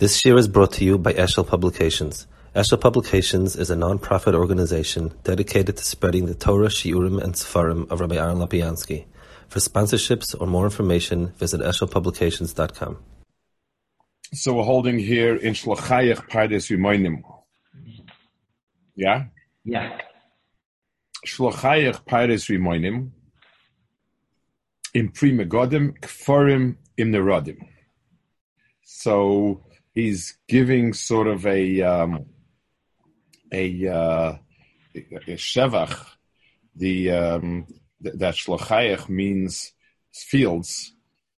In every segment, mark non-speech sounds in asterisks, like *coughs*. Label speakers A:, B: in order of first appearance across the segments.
A: This year is brought to you by Eshel Publications. Eshel Publications is a non-profit organization dedicated to spreading the Torah, Shiurim, and Sefarim of Rabbi Aaron Lapiansky. For sponsorships or more information, visit eshelpublications.com.
B: So we're holding here in Shlachayach Pardes Rimoinim. Yeah?
C: Yeah.
B: Shlachayach Pardes Rimoinim in Pri Megodim, Kfarim im Nerodim. So he's giving sort of a um, a, uh, a shevach. The um, th- that shlachayach means fields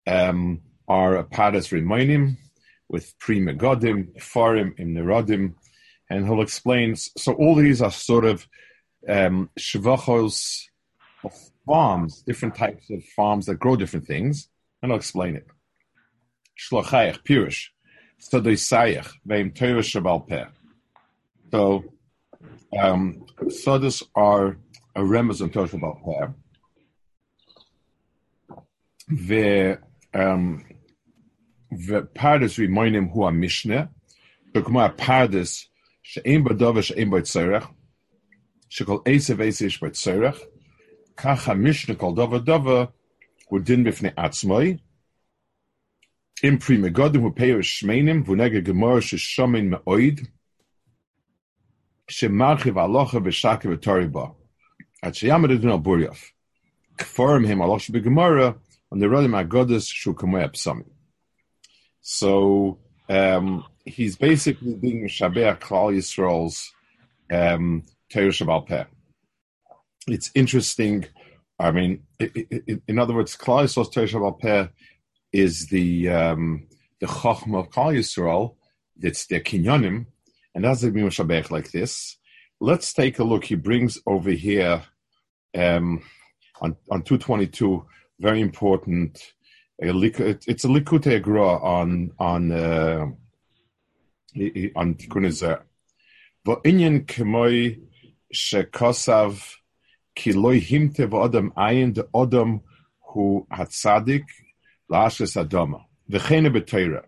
B: um, are a pardes rimoinim with pri megodim, farim im nerodim, and he'll explain. So all these are sort of um, shvachos of farms, different types of farms that grow different things, and I'll explain it. Shlachayach pirish. Stadoi Sayach, Veim Torah Shabal Peh. So, um, Sodas are a remez on Torah Shabal Peh. Ve, um, ve Pardes Rimoinim Hu HaMishne, וכמו הפרדס שאין בו דובר שאין בו צורך, שכל עשב עשב יש בו צורך, כך המשנה כל דובר דובר הוא דין בפני עצמוי, im pri megodim hu peir shmeinim vu nege gemor she shomin meoid she marchiv alocha v'shake v'tori ba at sheyamad edun al buryaf kforim him aloch she begemora on the rodim agodas shu kamoy psamim so um, he's basically being Shabbat Klal Yisrael's um, Peh. It's interesting. I mean, i i in other words, Klal Yisrael's Peh is the um, the Chachma of Klal Yisrael. It's the Kinyonim, and that's the Shabbat like this. Let's take a look. He brings over here um, on on two twenty two. Very important. A, it's a Likutei Gra on on uh, on Tikkunei Zohar. V'inyan kemoi shekosav ki himte v'odam ayin de odam hu hatzadik La'ashis Adama. V'chene b'teira.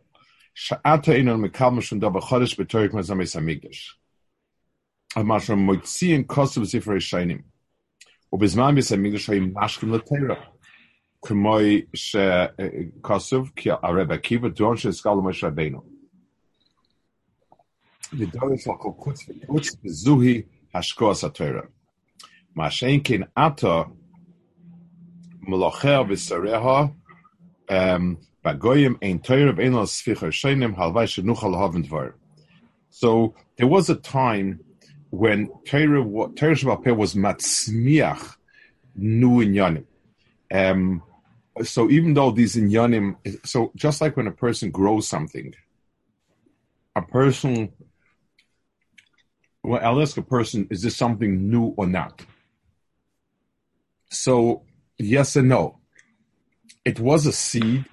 B: Sha'ata inon mekalmash and daba chodesh b'teirik mazamis amigdash. Amasham moitziyin kosev zifrei shainim. Ubizman bis amigdash hayim mashkim l'teira. K'moi she'kosev ki areb akiva don she'eskal mosh rabbeinu. V'doris l'kol kutz v'kutz v'zuhi hashkoas ha'teira. Ma'ashenkin ata mlocher v'sareha um, so there was a time when Torah Shabbat was matzmiach nu inyanim. Um, so even though these inyanim, so just like when a person grows something, a person, well, I'll ask a person, is this something new or not? So yes and no it was a seed.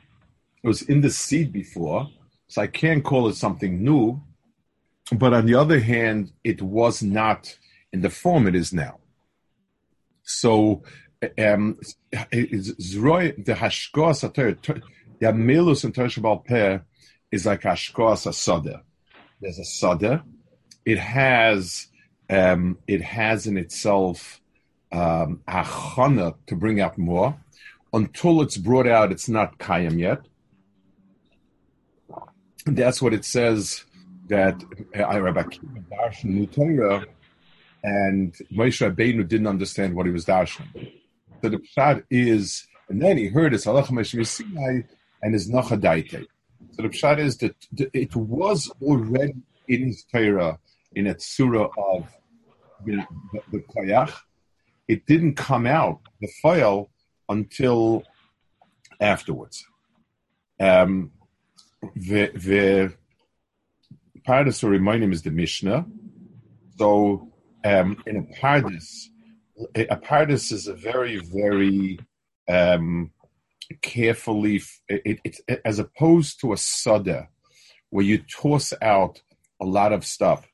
B: It was in the seed before, so I can't call it something new. But on the other hand, it was not in the form it is now. So, um, Zroy, the Hashkoas the Amelus and Tershabal Peh is like Hashkoas Asada. There's a Sada. It has, um, it has in itself, um, a to bring up more until it's brought out, it's not kayam yet. And that's what it says that uh, Rabbi darshan Torah, and Moshe Rabbeinu didn't understand what he was darshan. So the pshat is, and then he heard his halach Sinai and his nachadaite. So the pshat is that it was already in his Torah in a surah of know, the, the koyach. It didn't come out the file until afterwards. Um, the the my name is the Mishnah. So um, in a Pardes, a Pardes is a very very um, carefully it, it, it, as opposed to a Sada where you toss out a lot of stuff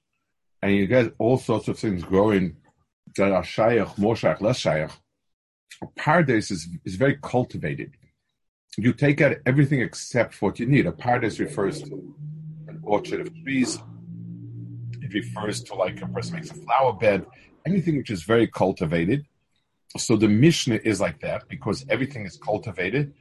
B: and you get all sorts of things growing that are shaykh, more shaykh, less shaykh Pardes is, is very cultivated. You take out everything except what you need. A paradise refers to an orchard of trees. It refers to like a person makes a flower bed, anything which is very cultivated. So the Mishnah is like that because everything is cultivated.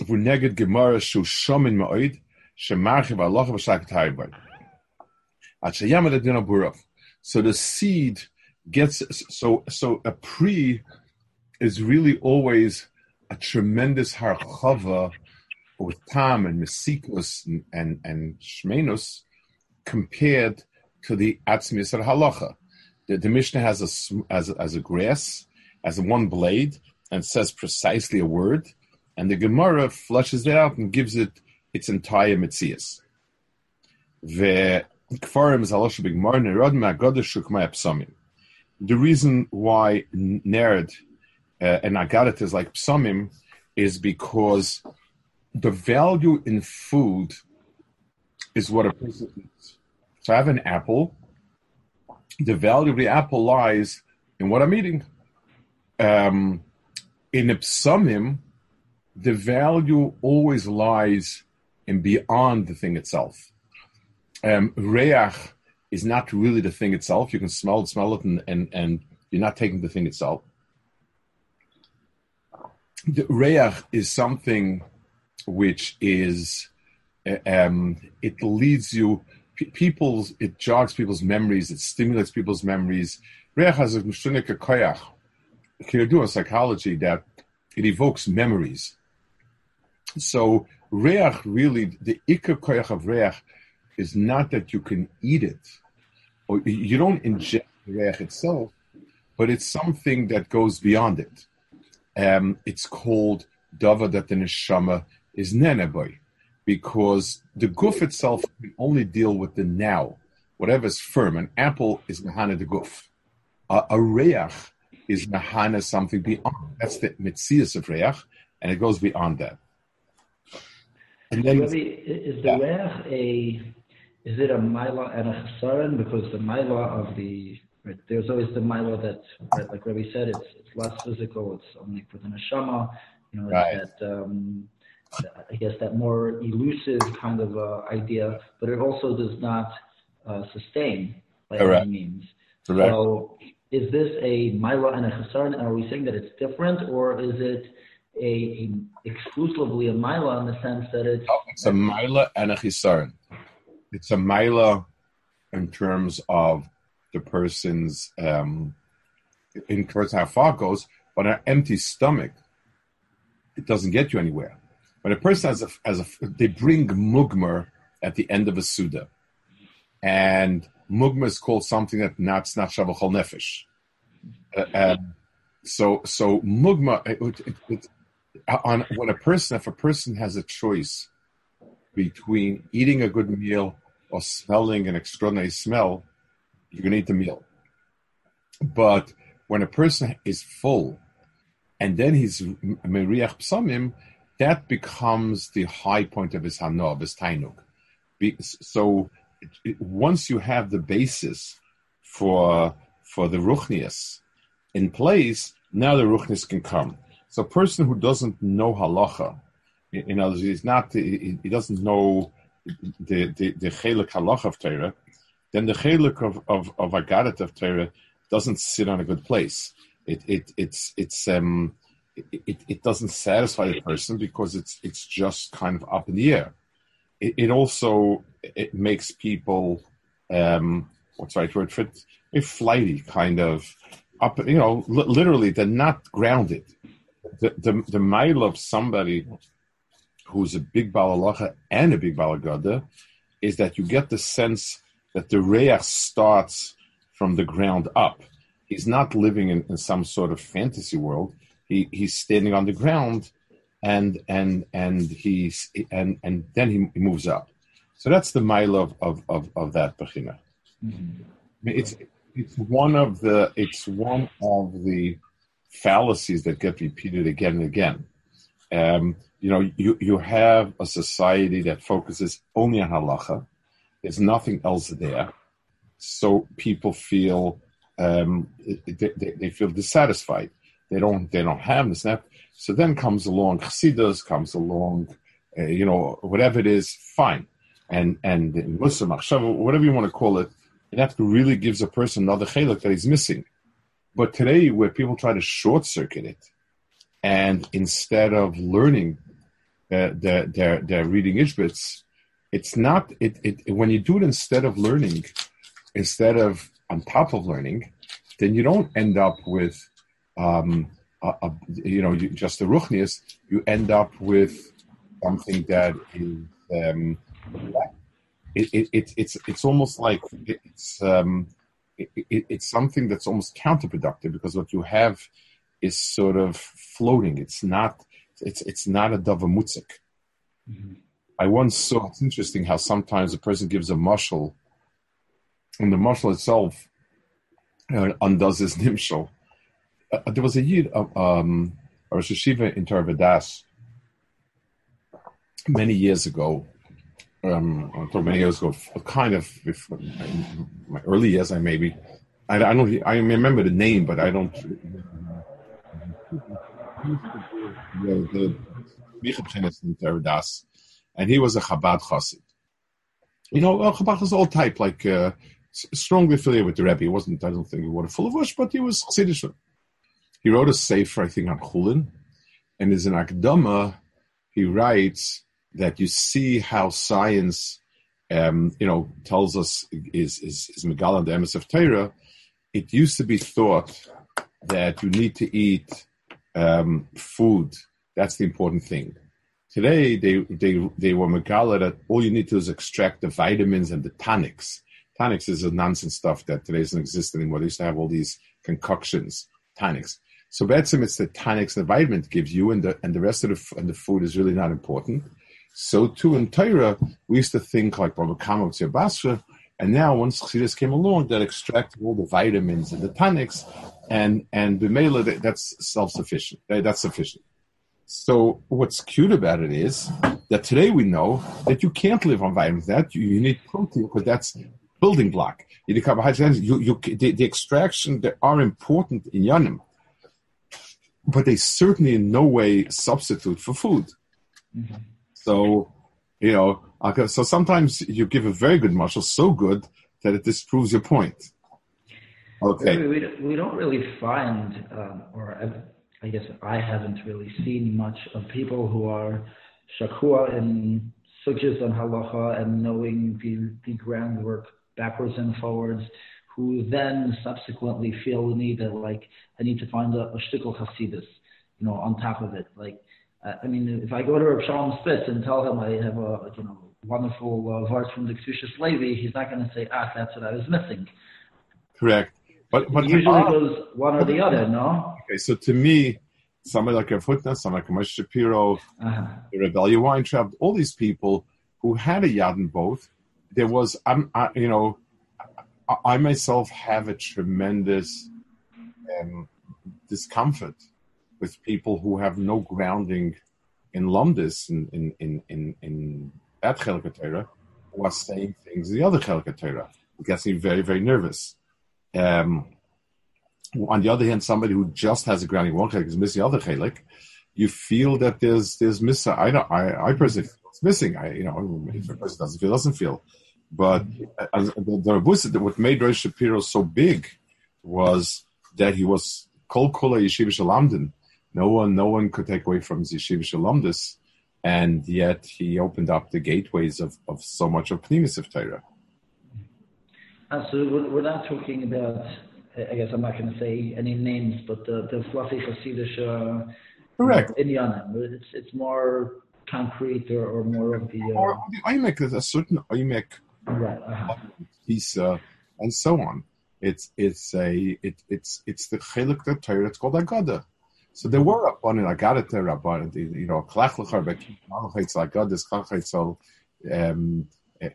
B: Vuneged Gemara Shu Shomin So the seed gets so so a pre is really always a tremendous harchava with tam and mesikus and and, and shmenus compared to the atzmius halacha. The, the Mishnah has a as as a grass, as one blade, and says precisely a word, and the Gemara flushes it out and gives it its entire mitzias. The reason why Nerd uh, and Agadat is like Psamim is because the value in food is what a person eats. So I have an apple. The value of the apple lies in what I'm eating. Um, in Psamim, the value always lies in beyond the thing itself. Um, reach is not really the thing itself. You can smell it, smell it, and, and, and you're not taking the thing itself. The reach is something which is, uh, um, it leads you, people's, it jogs people's memories, it stimulates people's memories. Reach has a koyach. Can do a psychology that it evokes memories. So reach really, the ikka koyach of reach is not that you can eat it or you don't inject the reich itself, but it's something that goes beyond it. Um, it's called dava that the neshama is neneboy, because the guf itself can only deal with the now, whatever is firm. An apple is mahana the guf. A, a reach is mahana something beyond. That's the mitzias of reach, and it goes beyond that.
C: And then, is the yeah. a is it a Mila and a Chesaron? Because the Mila of the, right, there's always the Mila that, right, like Rabbi said, it's, it's less physical, it's only for the Neshama, you know, right. that, um, I guess that more elusive kind of uh, idea, but it also does not uh, sustain by Correct. any means. Correct. So is this a Mila and a Chesaron? Are we saying that it's different, or is it a exclusively a Mila in the sense that it's...
B: Oh, it's a Mila and a Chesaron it's a mila in terms of the person's um, in terms of how far it goes, but an empty stomach, it doesn't get you anywhere. When a person has a, has a they bring mugmer at the end of a suda, and mugmer is called something that not not shavachol nefesh. Uh, um, so so mugma it, it, it, on when a person if a person has a choice between eating a good meal or smelling an extraordinary smell, you can eat the meal. But when a person is full and then he's meriach psamim, that becomes the high point of his hana, of his tainuk. So once you have the basis for for the ruchnias in place, now the ruchnias can come. So a person who doesn't know halacha, in other words, he's not, he, he doesn't know the the the chelik halach of Torah, then the chelik of of of agadat of Torah doesn't sit on a good place. It it it's it's um it, it doesn't satisfy the person because it's it's just kind of up in the air. It, it also it makes people um what's the right word for it? A flighty kind of up. You know, li- literally they're not grounded. The the the mile of somebody who's a big balalacha and a big balagada, is that you get the sense that the reach starts from the ground up. He's not living in, in some sort of fantasy world. He he's standing on the ground, and and and he's and and then he, he moves up. So that's the mile of of of, of that bechina. Mm-hmm. It's it's one of the it's one of the fallacies that get repeated again and again. Um, you know, you, you have a society that focuses only on halacha. There's nothing else there. So people feel um, they, they, feel dissatisfied. They don't they don't have this that. So then comes along Chassidus, comes along, uh, you know, whatever it is, fine. And and Muslim whatever you want to call it, that really gives a person another chalik that he's missing. But today, where people try to short circuit it, and instead of learning uh, their, their reading Izhbitz, it's not, it, it, when you do it instead of learning, instead of on top of learning, then you don't end up with, um, a, a, you know, you, just a ruchnius, you end up with something that is, um, it, it, it's, it's almost like it's, um, it, it, it's something that's almost counterproductive because what you have is sort of floating. It's not. It's it's not a dava mutzik. Mm-hmm. I once saw. It's interesting how sometimes a person gives a mushal, and the mushal itself uh, undoes his *laughs* nimshal. Uh, there was a yid of um, a Rosh Hashiva in Torah Vodaas many years ago um, many years ago, kind of before, my early years, I maybe, I, I, don't, I remember the name, but I don't. The, the and he was a Chabad Chassid. You know, Chabad was all type, like uh, strongly affiliated with the Rebbe. He wasn't, I don't think, he was full of Ush, but he was Chassidish. He wrote a sefer, I think, on Chulin, and as an Akdama, he writes that you see how science, um, you know, tells us is is, is Megal and the Emes of Torah. It used to be thought that you need to eat um, food. That's the important thing. Today, they they they were Megala that all you need to is extract the vitamins and the tonics. Tonics is a nonsense stuff that today doesn't exist anymore. They used to have all these concoctions, tonics. So basically, it's the tonics and the vitamins gives you, and the and the rest of the and the food is really not important. So too in Torah, we used to think like Baba Kama Basra, and now once Chassidus came along, that extracted all the vitamins and the tonics, and and Bimela, that's self sufficient. That's sufficient. So what's cute about it is that today we know that you can't live on vitamins. That you, need protein because that's building block. You need carbohydrates. You, you, the, the extraction they are important in yanim, but they certainly in no way substitute for food. Mm-hmm. So, you know, so sometimes you give a very good marshal, so good that it disproves your point.
C: Okay. We, we don't really find, um, or I guess I haven't really seen much of people who are shakua in sugyas and halacha and knowing the, the groundwork backwards and forwards, who then subsequently feel the need that like I need to find a, a shtickle you know, on top of it. Like I mean, if I go to Reb Shalom Spitz and tell him I have a you know wonderful uh, verse from the Kedushas Levi, he's not going to say, ah, that's what I was missing.
B: Correct. But, but
C: it usually uh, goes one or the other, no?
B: Okay, so to me, somebody like Rav Hutner, somebody like Moshe Shapiro, uh-huh. Rebellion Weintraub, all these people who had a yad in both, there was, I'm, I, you know, I, I, myself have a tremendous um, discomfort with people who have no grounding in Lomdis, in, in, in, in, in that Chelka Torah, who are saying things in the other Chelka Torah. It gets me very, very nervous. Um, on the other hand, somebody who just has a grounding one chelik is missing the other chelik. You feel that there's there's missing. I don't. I, I personally feel it's missing. I you know if a person doesn't feel doesn't feel. But uh, the, the what made Rosh Shapiro so big was that he was kol kola yeshiva shalamdin no one, no one could take away from Yeshiva Shalomdis, and yet he opened up the gateways of, of so much of Pnimis of Torah.
C: So we're not talking about, I guess I'm not going to say any names, but the, the fluffy Hasidic uh,
B: Correct.
C: Indiana. It's, it's more concrete or, or more of the. Uh,
B: or the IMEC, there's a certain IMEC
C: right, uh-huh.
B: piece, uh, and so on. It's it's a it, it's it's the chelik the Torah. It's called Agada. So there were Rabbanim, I got it there, Rabbanim, you know, Klachlachar, but Malachitz, like God, this Klachlitzel, um,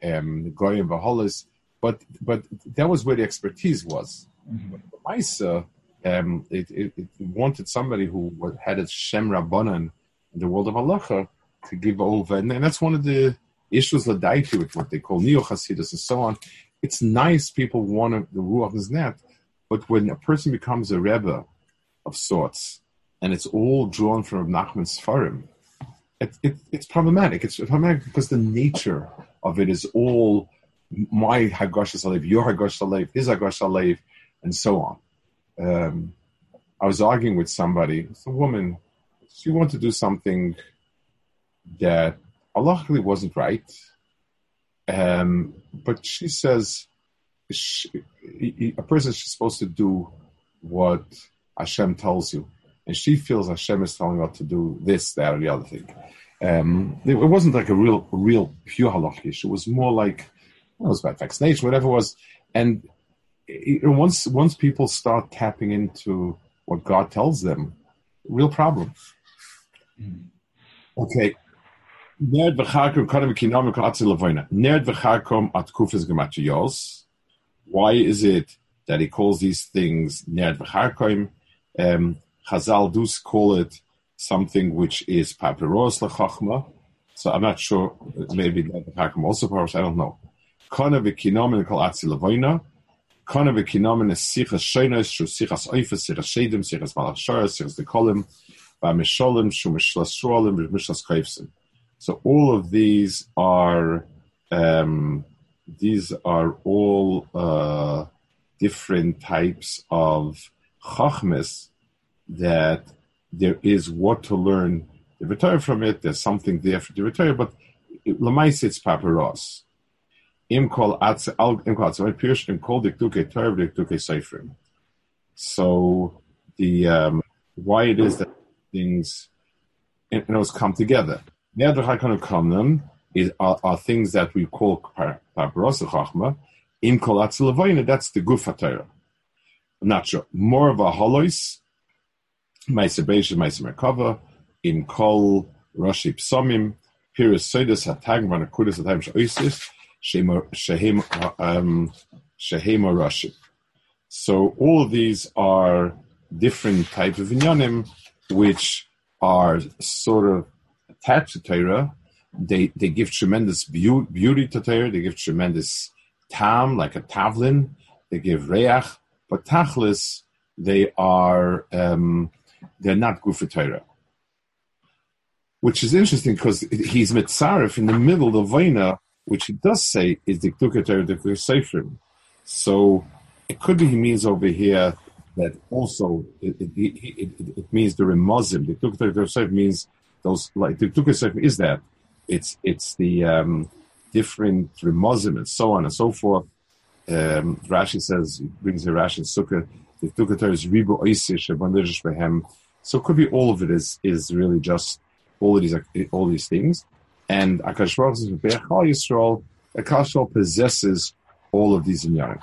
B: um, Goyim Vaholis, but, but that was where the expertise was. Mm-hmm. Maisa, um, it, it, it, wanted somebody who had a Shem Rabbanan in the world of Halacha to give over, and, and that's one of the issues Ladaiti with what they call Neo Hasidus and so on. It's nice people want the Ruach is net, But when a person becomes a rebbe of sorts, and it's all drawn from Nachman's Sfarim, it, it, it's problematic. It's problematic because the nature of it is all my Hagosh Alev, your Hagosh Alev, his Hagosh Alev, and so on. Um, I was arguing with somebody, it's a woman, she wanted to do something that luckily wasn't right. Um, but she says she, a person is supposed to do what Hashem tells you. And she feels Hashem is telling her to do this, that, or the other thing. Um, it wasn't like a real, real pure halakha issue. It was more like it was about vaccination, whatever it was. And it, once once people start tapping into what God tells them, real problem. Mm. Okay. Nerd v'charkom kadam kinam v'katzi levoina. Nerd v'charkom at kufis gematiyos. Why is it that he calls these things nerd v'charkom? Um, Chazal does call it something which is papiros lechachma. So I'm not sure. Maybe nerd v'charkom also powers. I don't know. And kol atzi levoina. V'kinam is sichas shu sichas oifes sichas shedim sichas sichas dekolim v'misholim shu mishlas shuolim v'mishlas kaifsim. So all of these are um, these are all uh, different types of chachmes that there is what to learn the Torah from it. There's something there for the Torah, but lemais it's papiros. Im kol atz al im kol atz pirush im kol dikduke Torah dikduke seifrim. So the um, why it is that things and those come together. The is are, are things that we call paparosa chachma. Im kol that's the gufa Torah. I'm not sure. More of a holois, ma'aser beisha, ma'aser merkava, im kol rashi psomim, pirus soidas hatag vanakudas hatag shoisis, shehem um, rashi. So all of these are different types of inyanim, which are sort of attached to Torah. They they give tremendous beauty, beauty to Torah. They give tremendous tam, like a tavlin. They give reach, but tachlis they are um, they're not for Torah. Which is interesting because he's mitzaref in the middle of Vaina, which he does say is the Torah, the. So it could be he means over here that also it, it, it, it means the remozim. The Tukah means those like the Tukah is that it's it's the um, different remozim and so on and so forth. Um, Rashi says brings the Rashi Sukkah. The. So it could be all of it is is really just all of these all these things. And Akash Yisrael, Akash possesses all of these inyanim.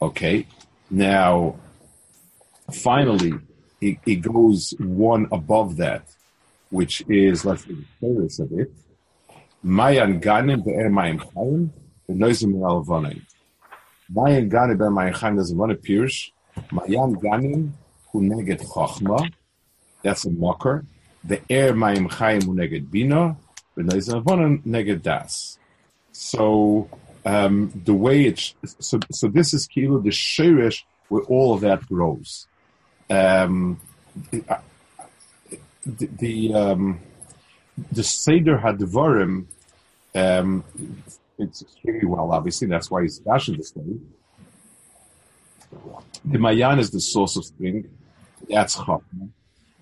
B: Okay, now finally, it, it goes one above that, which is, let's see the of it. Mayan ganim be'er mayim chayim, v'noizim al vanayim. Mayan ganim be'er mayim chayim doesn't want to pierce. Mayan ganim hu neged chachma, that's a mocker. The air mayim chayim hu neged bina, neged das. So, um, the way it's, so, so this is kilo, the shirish where all of that grows um, the, the, um, the Seder Hadvarim, um, it's extremely well, obviously, that's why he's fashioned this way. The Mayan is the source of spring, that's Chachma.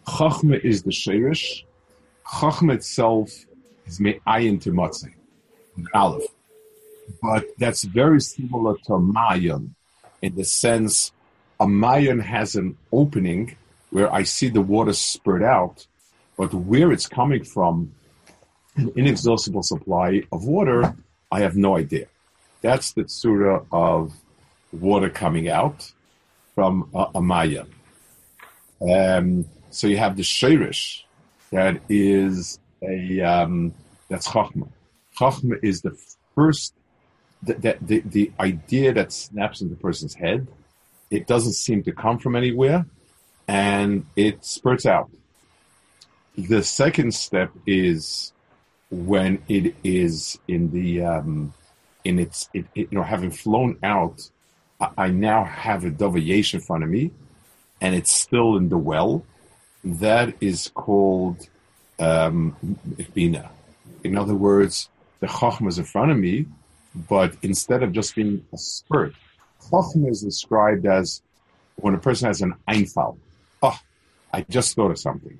B: Chachma is the Sherish. Chachma itself is Me'ayin to Matzeh, Aleph. But that's very similar to Mayan in the sense a mayan has an opening where I see the water spurt out, but where it's coming from, an inexhaustible supply of water, I have no idea. That's the surah of water coming out from a, a mayan. Um, so you have the shirish, that is a um, that's chachma. Chachma is the first the, the, the idea that snaps into the person's head it doesn't seem to come from anywhere, and it spurts out. The second step is when it is in the um, in its it, it, you know having flown out I now have a dove yesh in front of me, and it's still in the well. That is called um, bina. In other words, the chachma is in front of me, but instead of just being a spurt, chachma is described as when a person has an einfall. Oh, I just thought of something.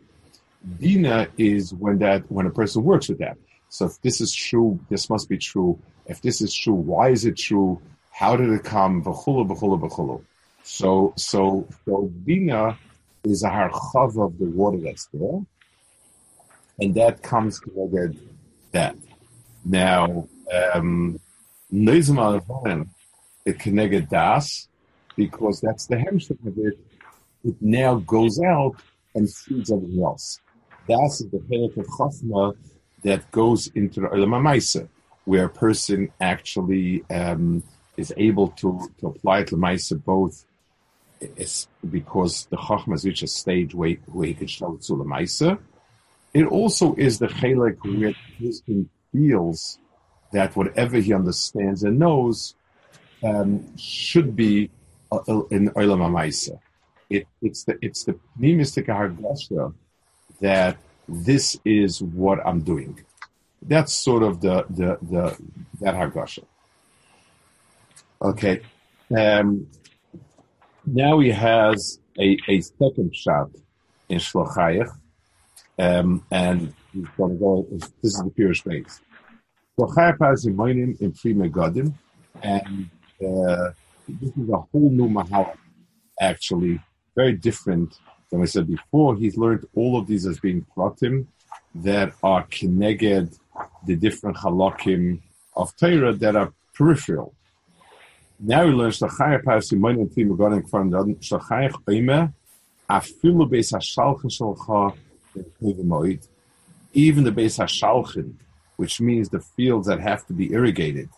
B: Bina is when that when a person works with that. So if this is true, this must be true. If this is true, why is it true? How did it come? V'chulu. So, so, so Bina is a harchav of the water that's there, and that comes together that. Now, um, it connected das, because that's the hemshech of it. It now goes out and feeds everything else. Das is the helik of chachma that goes into the Olam where a person actually um, is able to, to apply it to both is because the Chachma has reached a stage where, where he can show it to Lamaisa. It also is the Chelek where he feels that whatever he understands and knows um, should be uh, in Olam HaMaisa. It, it's the it's the pneumistic hargasha that this is what I'm doing. That's sort of the the the that hargasha. Okay. Um, now he has a, a second shot in Shlochayach, um, and he's going to go. This is the pure space. Shlochayach has in Moinim in Pri Megadim, and uh, this is a whole new mahal, actually, very different than we said before. He's learned all of these as being pratim that are keneged the different halakim of Torah that are peripheral. Now learns we learn Shlachayach Parsi Moinim Pri Megadim from the Shlachayach Oime Afilu Beis HaShalchen Shalcha even the Beis HaShalchen, which means the fields that have to be irrigated.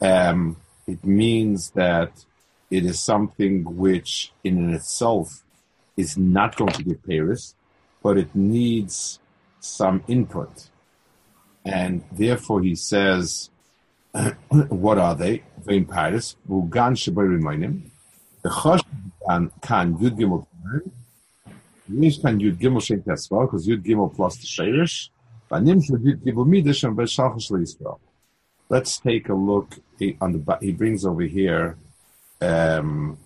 B: Um, it means that it is something which in and itself is not going to give Paris, but it needs some input. And therefore he says, what are they? Vein Paris, Bugan Shabari Minim, the Chosh kan Yud Gimel Yesh kan Yud Gimel Shem Tesval, because Yud Gimel plus the Vanim Yud Gimel Midish and Beshal Yisrael. Let's take a look on the. He brings over here. Um,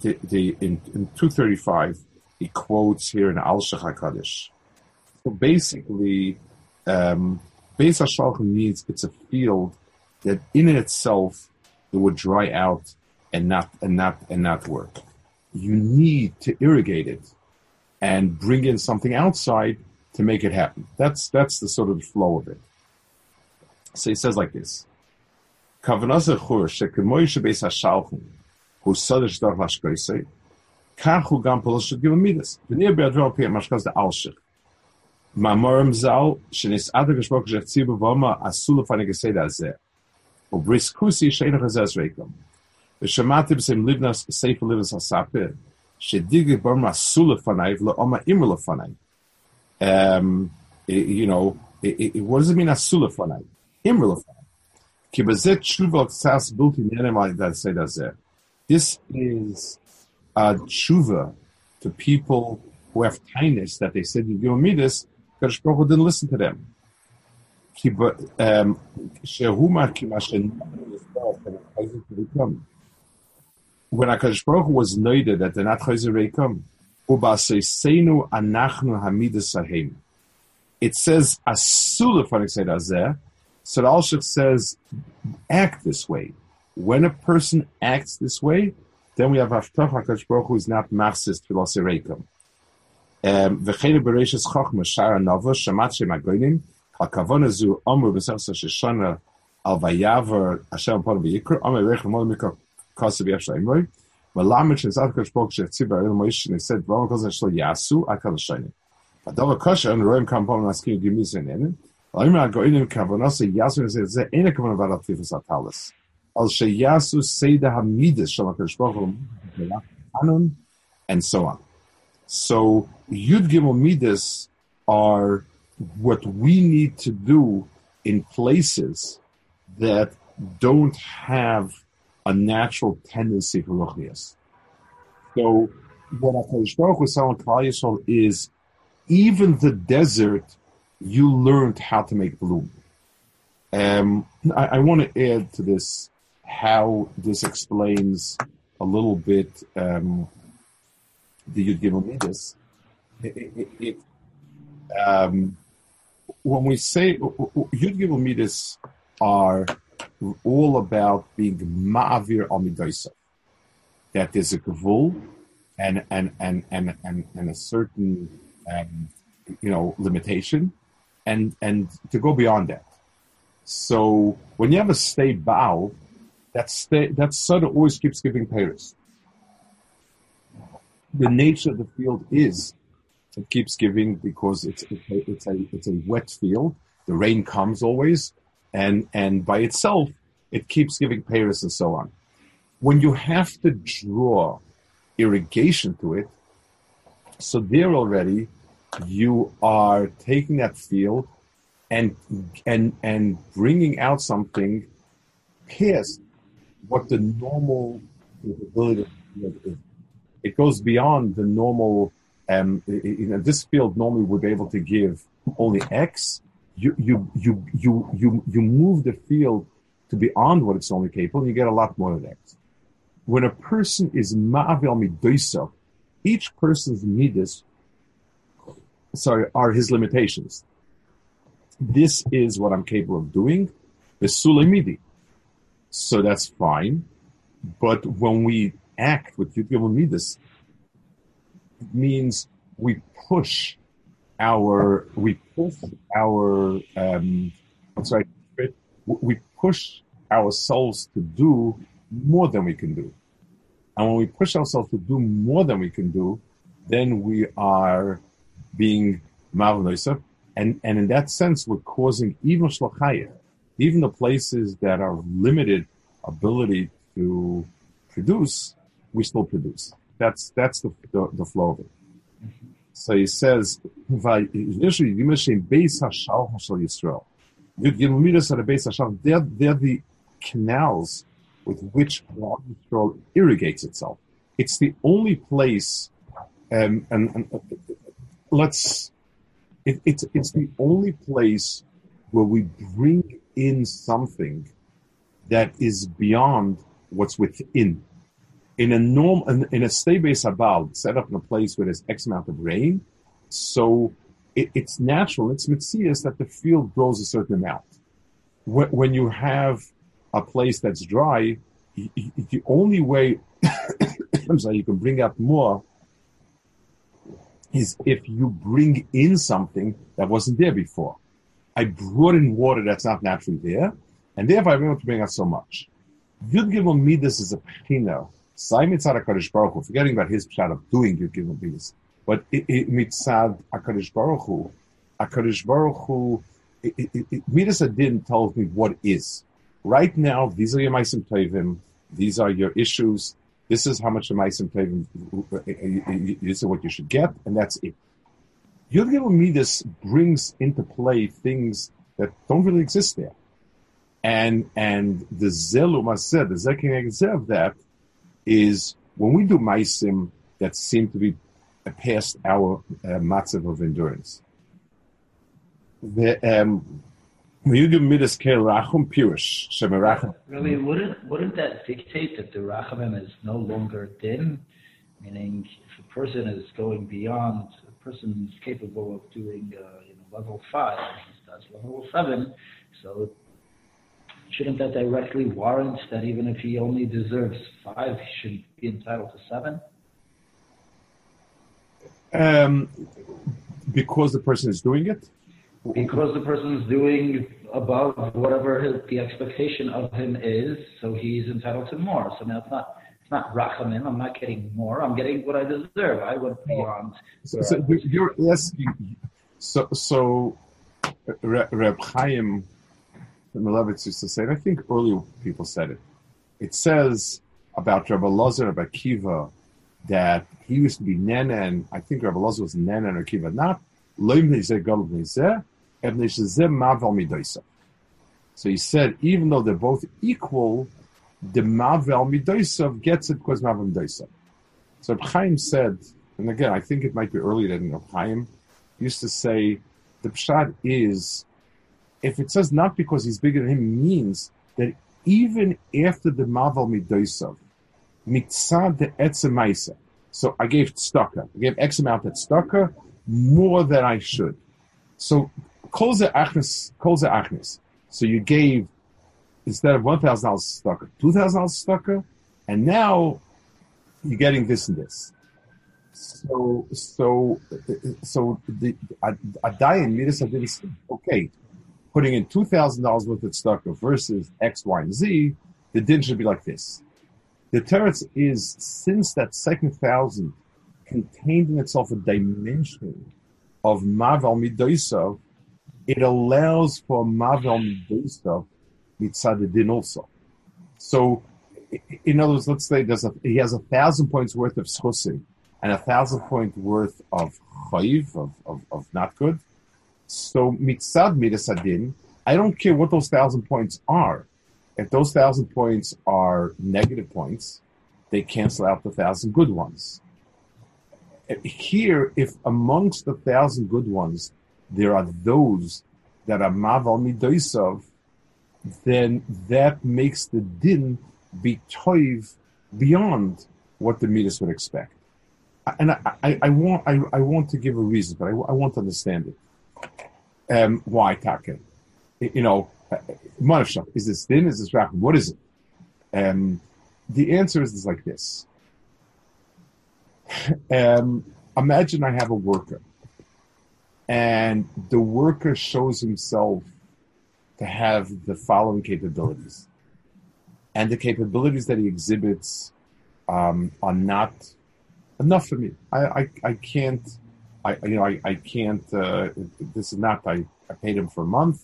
B: the, the in, in 235 he quotes here in Al Hakadosh. So basically, um, Beis Hashalchem means it's a field that in itself it would dry out and not and not and not work. You need to irrigate it and bring in something outside to make it happen. That's that's the sort of flow of it. So he says like this. Hashalchim kachu gam polos should give. V'nir be'adro pi mashkaz the alshich. Mamorim Zal, Shenisata Geshmok Shechzibu Voma Asulafani Geseda Azeh. Ubriskusi Sheinach Azaz Reikum. V'shamatim Sim Livnas Seif Livnas Asapir. Shedigig Voma Asulafani V'la'oma Imrulafani. Um, you know, it, it, what does it mean Asulafani? Imrulafani. Ki bazet Shuvot Sas Bulti Nenemai Geseda Azeh. This is a tshuva to people who have kindness that they said you give me this Kadosh Baruch Hu didn't listen to them. When HaKadosh Baruch was noted that they're not Chayzer Reikom, Ubaseisenu anachnu hamidas sahim. It says, Asula Azeh, so the Alshich says, act this way. When a person acts this way, then we have Haftach HaKadosh Baruch Hu is not Machsis Tfilos Erekim. V'chene Bereshis Chochma Shara Nova Shamat Shem Agonim HaKavona Zu Omer B'Sefsa Sheshana Al Vayavar Hashem Pon V'Yikr Omer Rechem Mol Mikra Kosev Yefsha Imroi V'lamet Shem HaKadosh Baruch Hu Tzibah Elim Moish and he said V'om Kosev Shlo Yasu Akal Shayim V'dova Kosher and Roim Kam Pon Naskim Gimiz Enenim and so on. So Yud Gimel Midas are what we need to do in places that don't have a natural tendency for ruchnias. So what HaKadosh Baruch was telling Klal is, even the desert, you learned how to make bloom. Um, I, I want to add to this how this explains a little bit um, the Yud Gimel Midas. It, um, when we say Yud Midas are all about being ma'avir amidaisa, that there's a gavul and and and and and, and a certain um, you know limitation, and and to go beyond that. So when you have a stay bow, that stay that of always keeps giving payers. The nature of the field is it keeps giving because it's it's a, it's a, it's a wet field. The rain comes always, and and by itself it keeps giving payers and so on. When you have to draw irrigation to it, so there already you are taking that field and and and bringing out something past what the normal ability is. It goes beyond the normal. Um, know, this field normally would be able to give only X. You you you you you you move the field to beyond what it's only capable, and you get a lot more of X. When a person is ma'avel midoisa, each person's midas, sorry, are his limitations. This is what I'm capable of doing. The midi. So that's fine. But when we act with Yud Midas, it means we push our, we push our, um, sorry, we push ourselves to do more than we can do. And when we push ourselves to do more than we can do, then we are being malnoisa. And, and in that sense, we're causing even shlachayah, even the places that are limited ability to produce, we still produce. That's that's the the, the flow of it. So he says, they're, they're the canals with which Israel irrigates itself. It's the only place, um, and, and uh, let's, it, it's, it's the only place where we bring in something that is beyond what's within. In a norm, in, in a stay base abal, set up in a place where there's X amount of rain, so it, it's natural, it's mitzias that the field grows a certain amount. When, when you have a place that's dry, the only way *coughs* I'm sorry, you can bring out more is if you bring in something that wasn't there before. I brought in water that's not naturally there, and therefore I'm able to bring out so much. Yud Gimel Midas is a pina. Simon Tzad HaKadosh Baruch Hu, forgetting about his shot of doing Yud Gimel but Mitzad HaKadosh Baruch Hu, HaKadosh Baruch Hu, Midas Adin tells me what is. Right now, these are your Maisim Tovim, these are your issues, this is how much the Maisim Tovim, this is what you should get, and that's it. Yud Gimel Midas brings into play things that don't really exist there. And and the zelum said, the zekin of that is when we do maisim that seem to be past our uh, matzav of endurance. The um.
C: Really, wouldn't wouldn't that dictate that the rachamim is no longer din? Meaning, if a person is going beyond, a person is capable of doing uh, you know level five, he starts level seven, so shouldn't that directly warrant that even if he only deserves five, he should be entitled to seven?
B: Um, because the person is doing it?
C: Because the person is doing above whatever his, the expectation of him is, so he's entitled to more. So now it's not it's not rachamim. I'm not getting more. I'm getting what I deserve. I went beyond.
B: So, so you're asking. So so Reb Chaim Shmulevitz used to say, and I think earlier people said it. It says about Rabbi Lozer, Rabbi Kiva, that he used to be Nana, and I think Rabbi Lozer was Nana and Kiva, not Loim Nizeh Galuv Nizeh, Ev Nizeh Maval Midoisa. So he said, even though they're both equal, the Mavel Midoisav gets it because Mavel Midoisav. So Chaim said, and again, I think it might be earlier than Chaim used to say, the pshat is, if it says not because he's bigger than him, means that even after the Mavel Midoisav, mitzad the etzemaisa. So I gave tzedakah. I gave X amount at tzedakah, more than I should. So kol ze achnes, kol ze achnes. So you gave instead of one thousand dollars tzedakah, two thousand dollars tzedakah, and now you're getting this and this. So so so the Adayin midas okay, putting in two thousand dollars worth of tzedakah versus X, Y, and Z. The din should be like this. The teretz is since that second thousand contained in itself a dimension of Mavel Midoisav, it allows for Mavel Midoisav mitzad din also. So, in other words, let's say there's a, he has a thousand points worth of zchusim and a thousand point worth of chayiv, of, of, of not good. So, mitzad midas I don't care what those thousand points are. If those thousand points are negative points, they cancel out the thousand good ones. Here, if amongst the thousand good ones, there are those that are maval midoisav, then that makes the din be toiv beyond what the midas would expect. And I, I, I want I, I, want to give a reason, but I, I want to understand it. Um, why Taka? You know, Manavshach, is this thin? Is this rachim? What is it? Um, the answer is, is like this. *laughs* Um, imagine I have a worker, and the worker shows himself to have the following capabilities, and the capabilities that he exhibits um, are not enough for me. I, I, I can't. I you know I, I can't. Uh, this is not. I, I paid him for a month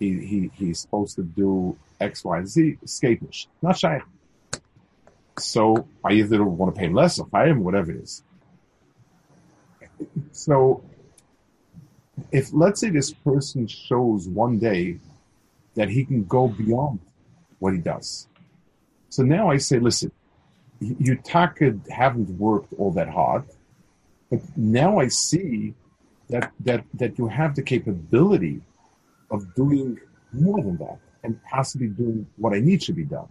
B: he, he, he's supposed to do X, Y, and Z, escapish. Not shy. So I either want to pay less or fire him, whatever it is. So if let's say this person shows one day that he can go beyond what he does. So now I say, listen, you haven't worked all that hard, but now I see that that that you have the capability of doing more than that and possibly doing what I need to be done.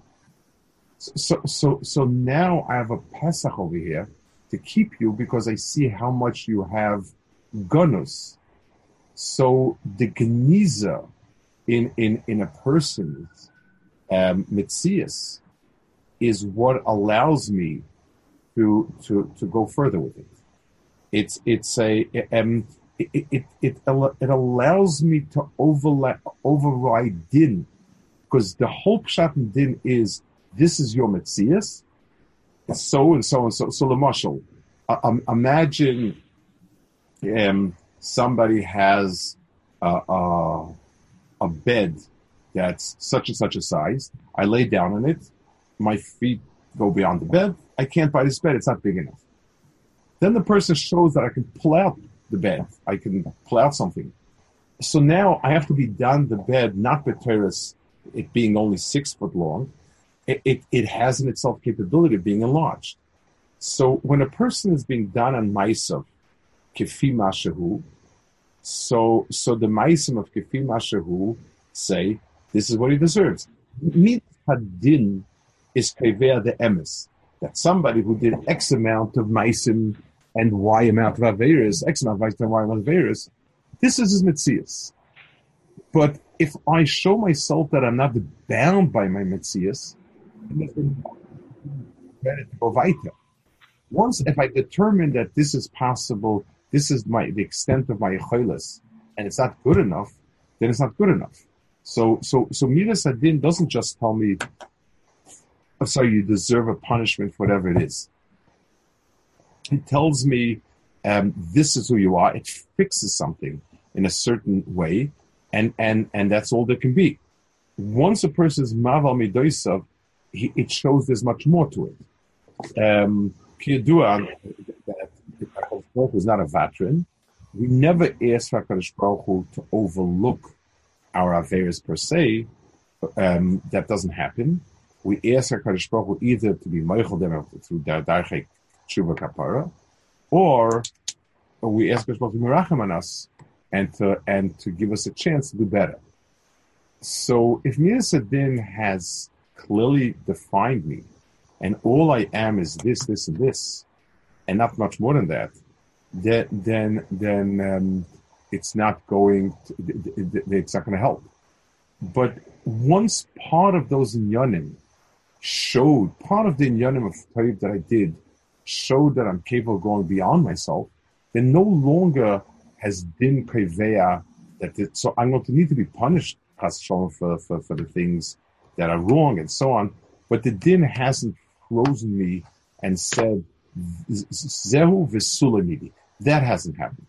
B: So, so, so now I have a Pesach over here to keep you because I see how much you have gunus. So the geniza in, in, in a person's um, mitzias is what allows me to, to, to go further with it. It's, it's a, um, it, it, it, it allows me to overlap, override din, because the whole pshat in din is this is your metzias, so and so and so. So the mashal, um, imagine um, somebody has a, a, a bed that's such and such a size. I lay down on it, my feet go beyond the bed. I can't buy this bed; it's not big enough. Then the person shows that I can pull out the bed. I can pull out something. So now I have to be done the bed, not B'teres, it being only six foot long. It, it, it, has in itself capability of being enlarged. So when a person is being done on Maisav, Kefi Mashahu, so, so the Maisim of Kefi Mashahu say, this is what he deserves. Mit Hadin is Kever the Emes, that somebody who did X amount of Maisim and Y amount of Averis, X amount of Y amount of Averis, this is his Mitzias. But if I show myself that I'm not bound by my Mitzias, once if I determine that this is possible, this is my the extent of my choiles, and it's not good enough, then it's not good enough. So so so Midas Adin doesn't just tell me, oh, sorry, you deserve a punishment, whatever it is. It tells me um, this is who you are. It fixes something in a certain way, and and and that's all there can be. Once a person is maval midoisav, it shows there's much more to it. Um, that Baruch is not a vatran. We never ask Hakadosh Baruch Hu to overlook our affairs per se, um, that doesn't happen, we ask our Kaddish Baruch Hu either to be Meichel them through Darchek Tshuva Kapara, or we ask Hu to Mirachem on us and to, and to give us a chance to do better. So if Midas Adin has clearly defined me, and all I am is this, this, and this, and not much more than that, then then then um, it's not going. To, it's not going to help. But once part of those inyanim showed, part of the inyanim of Tayyib that I did showed that I'm capable of going beyond myself, then no longer has din preveya that it, so I'm going to need to be punished for, for, for the things that are wrong and so on. But the din hasn't frozen me and said, Zehu v'sulamidi. That hasn't happened.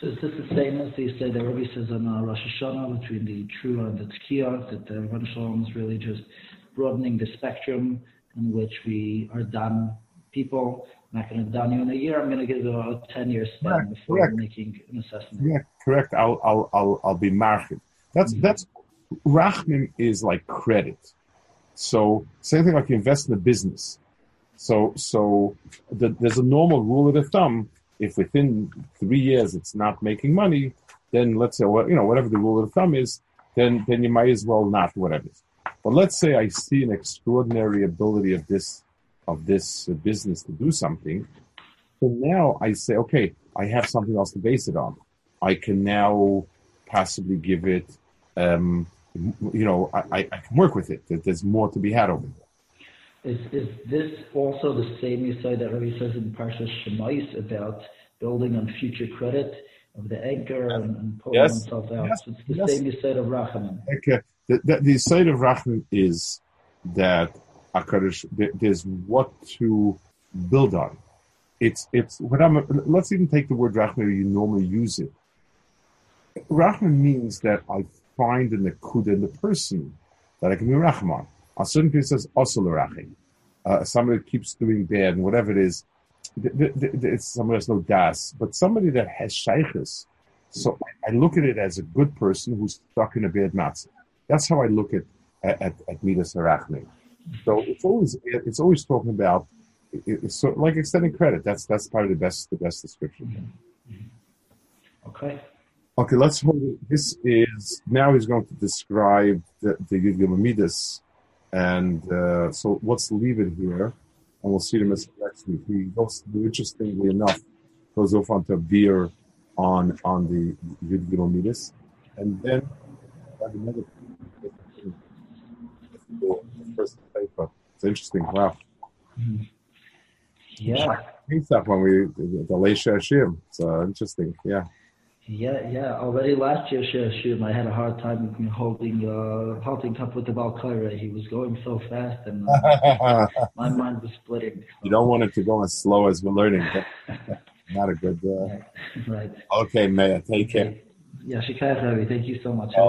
C: So is this the same as they say that Rabbi says on uh, Rosh Hashanah between the true and the Tkiyah, that the Rosh is really just broadening the spectrum in which we are done people. I'm not going to done you in a year. I'm going to give you a 10 year span correct, before correct. making an assessment.
B: Yeah, correct. I'll, I'll, I'll, I'll be market. That's, mm-hmm. that's, Rachman is like credit. So same thing like you invest in a business. So so the, there's a normal rule of the thumb. If within three years it's not making money, then let's say well, you know whatever the rule of the thumb is, then then you might as well not whatever it is. But let's say I see an extraordinary ability of this of this business to do something. So now I say, okay, I have something else to base it on. I can now possibly give it um, you know, I, I can work with it. There's more to be had over there.
C: Is, is this also the same you say that Rabbi says in Parshas Shemais about building on future credit of the anchor and, and pulling yes. oneself out? Yes. So it's the yes. same you said of Rachamim.
B: Okay. The, the, the side of Rachamim is that Akarish, there's what to build on. It's, it's, what I'm, let's even take the word Rachamim, you normally use it. Rachamim means that I find in the kuda in the person that I can be rachman. A certain case says also uh, somebody keeps doing bad and whatever it is, it's somebody that's no das, but somebody that has shaykhs. So I look at it as a good person who's stuck in a bad matzah. That's how I look at at, at midas Arachne. So it's always it's always talking about it's so, like extending credit. That's that's probably the best the best description.
C: Okay.
B: Okay, let's hold it. This is now he's going to describe the, the Yud and uh, so let's leave it here, and we'll see him next week. He goes, interestingly enough, goes off onto a beer on on the Yud and then another first paper. It's interesting. Wow.
C: Yeah.
B: Pesach when we the Leisha Hashem. It's uh, interesting. Yeah.
C: Yeah, yeah. Already last year, Shir I had a hard time holding uh, halting up with the Balkaira. He was going so fast, and uh, *laughs* my mind was splitting.
B: You don't want it to go as slow as we're learning. *laughs* Not a good. Uh...
C: right.
B: Okay, Maya. Take care.
C: Yeah, Shikaya Thank you so much.